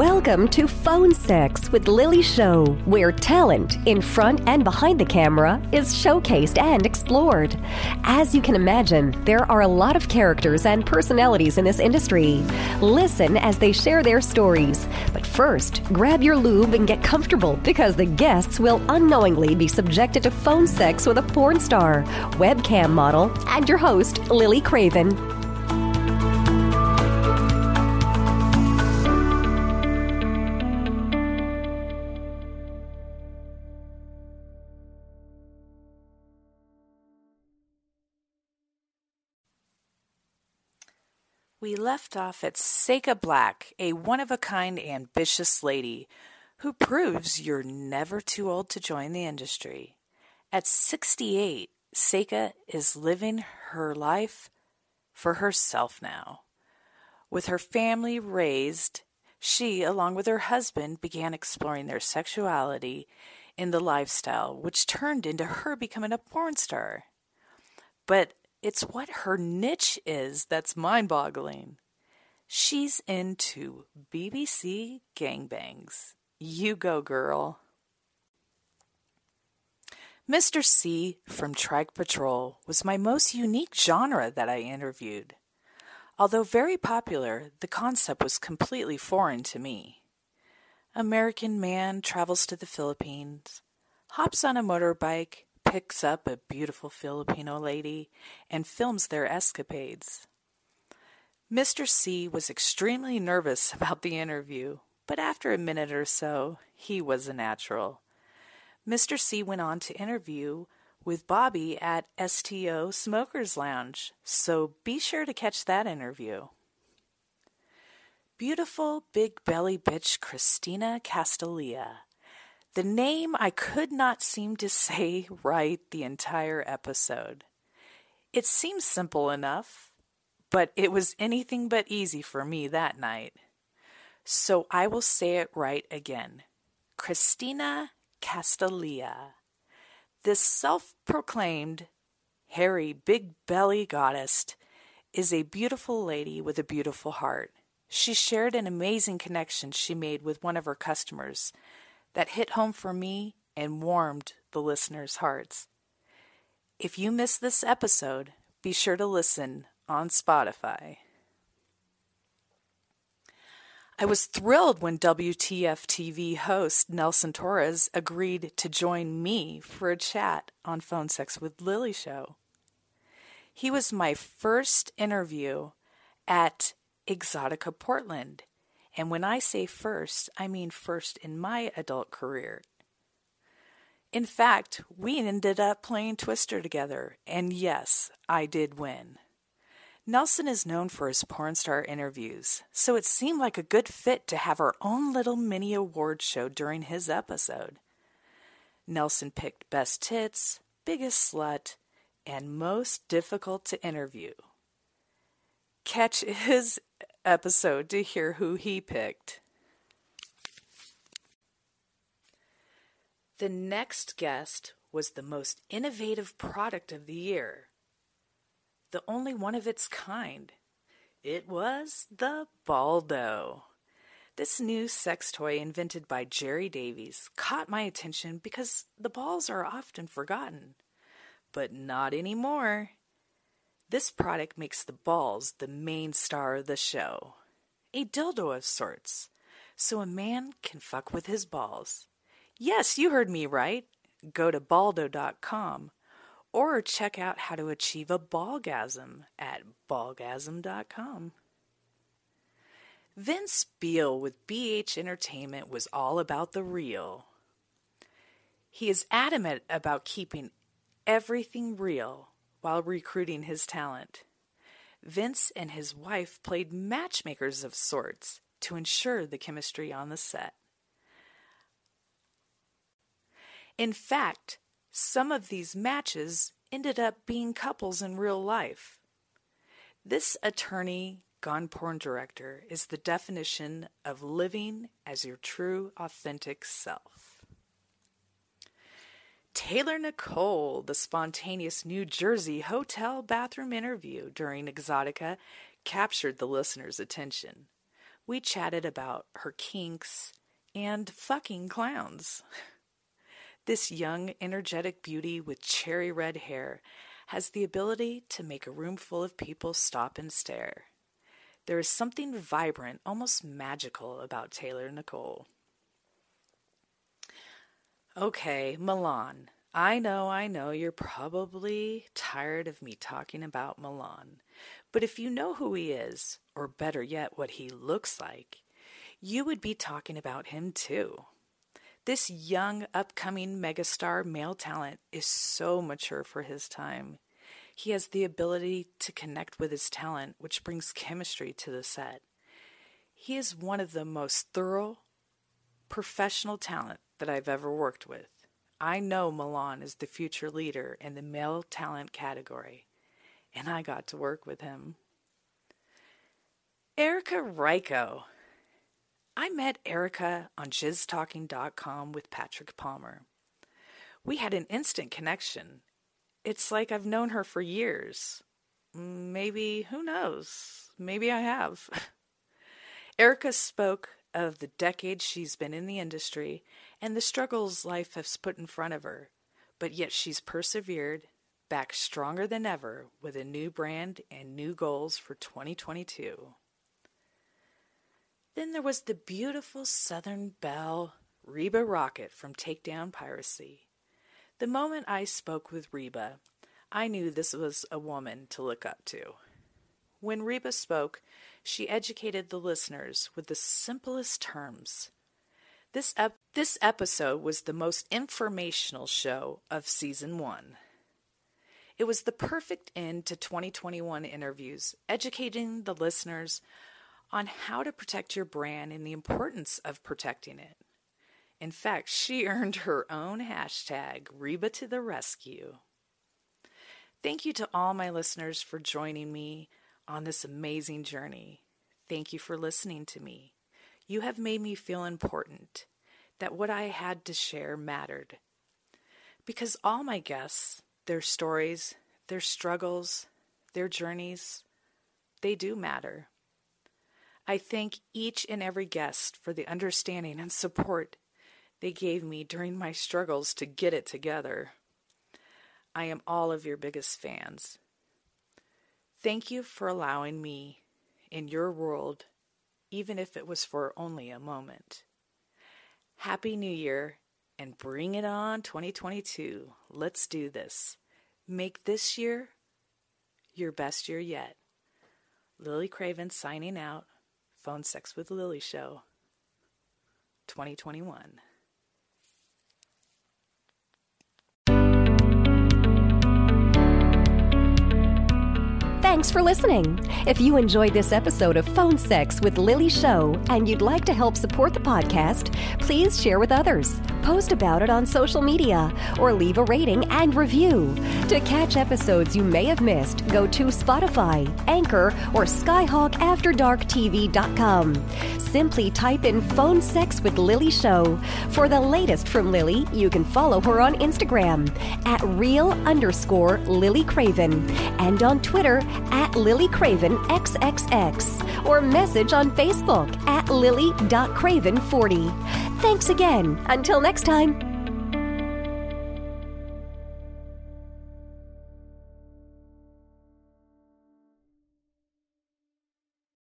Welcome to Phone Sex with Lily Show, where talent in front and behind the camera is showcased and explored. As you can imagine, there are a lot of characters and personalities in this industry. Listen as they share their stories. But first, grab your lube and get comfortable because the guests will unknowingly be subjected to phone sex with a porn star, webcam model, and your host, Lily Craven. We left off at Seka Black, a one of a kind, ambitious lady who proves you're never too old to join the industry. At 68, Seka is living her life for herself now. With her family raised, she, along with her husband, began exploring their sexuality in the lifestyle, which turned into her becoming a porn star. But it's what her niche is that's mind boggling. She's into BBC gangbangs. You go, girl. Mr. C from Trike Patrol was my most unique genre that I interviewed. Although very popular, the concept was completely foreign to me. American man travels to the Philippines, hops on a motorbike, picks up a beautiful Filipino lady and films their escapades. Mr. C was extremely nervous about the interview, but after a minute or so, he was a natural. Mr. C went on to interview with Bobby at STO Smokers Lounge, so be sure to catch that interview. Beautiful big belly bitch Christina Castalia the name I could not seem to say right the entire episode. It seems simple enough, but it was anything but easy for me that night. So I will say it right again. Christina Castalia. This self proclaimed hairy big belly goddess is a beautiful lady with a beautiful heart. She shared an amazing connection she made with one of her customers that hit home for me and warmed the listeners' hearts. If you missed this episode, be sure to listen on Spotify. I was thrilled when WTF TV host Nelson Torres agreed to join me for a chat on Phone Sex with Lily show. He was my first interview at Exotica Portland, and when I say first, I mean first in my adult career. In fact, we ended up playing Twister together, and yes, I did win. Nelson is known for his porn star interviews, so it seemed like a good fit to have our own little mini award show during his episode. Nelson picked Best Tits, Biggest Slut, and Most Difficult to Interview. Catch his episode to hear who he picked. The next guest was the most innovative product of the year, the only one of its kind. It was the Balldo. This new sex toy invented by Jerry Davies caught my attention because the balls are often forgotten. But not anymore. This product makes the balls the main star of the show. A dildo of sorts, so a man can fuck with his balls. Yes, you heard me right. Go to balldo.com or check out how to achieve a ballgasm at ballgasm.com. Vince Biel with BH Entertainment was all about the real. He is adamant about keeping everything real while recruiting his talent. Vince and his wife played matchmakers of sorts to ensure the chemistry on the set. In fact, some of these matches ended up being couples in real life. This attorney gone porn director is the definition of living as your true, authentic self. Taylor Nicole, the spontaneous New Jersey hotel bathroom interview during Exotica, captured the listener's attention. We chatted about her kinks and fucking clowns. This young, energetic beauty with cherry red hair has the ability to make a room full of people stop and stare. There is something vibrant, almost magical about Taylor Nicole. Okay, Milan. I know, I know, you're probably tired of me talking about Milan. But if you know who he is, or better yet, what he looks like, you would be talking about him too. This young, upcoming megastar male talent is so mature for his time. He has the ability to connect with his talent, which brings chemistry to the set. He is one of the most thorough, professional talent that I've ever worked with. I know Milan is the future leader in the male talent category, and I got to work with him. Erikka Ryco. I met Erikka on jizztalking.com with Patrick Palmer. We had an instant connection. It's like I've known her for years. Maybe, who knows? Maybe I have. Erikka spoke of the decades she's been in the industry and the struggles life has put in front of her, but yet she's persevered, back stronger than ever with a new brand and new goals for 2022. Then there was the beautiful Southern belle, Reba Rocket from Takedown Piracy. The moment I spoke with Reba, I knew this was a woman to look up to. When Reba spoke, she educated the listeners with the simplest terms. This, ep- this episode was the most informational show of season one. It was the perfect end to 2021 interviews, educating the listeners on how to protect your brand and the importance of protecting it. In fact, she earned her own hashtag, Reba to the rescue. Thank you to all my listeners for joining me on this amazing journey. Thank you for listening to me. You have made me feel important, that what I had to share mattered. Because all my guests, their stories, their struggles, their journeys, they do matter. I thank each and every guest for the understanding and support they gave me during my struggles to get it together. I am all of your biggest fans. Thank you for allowing me in your world, even if it was for only a moment. Happy New Year and bring it on 2022. Let's do this. Make this year your best year yet. Lily Craven signing out. Phone Sex with Lily Show 2021. Thanks for listening. If you enjoyed this episode of Phone Sex with Lily Show and you'd like to help support the podcast, please share with others, post about it on social media, or leave a rating and review. To catch episodes you may have missed, go to Spotify, Anchor, or SkyhawkAfterDarkTV.com. Simply type in Phone Sex with Lily Show. For the latest from Lily, you can follow her on Instagram at real underscore Lily Craven and on Twitter at Lily Craven XXX or message on Facebook at lily.craven40. Thanks again. Until next time.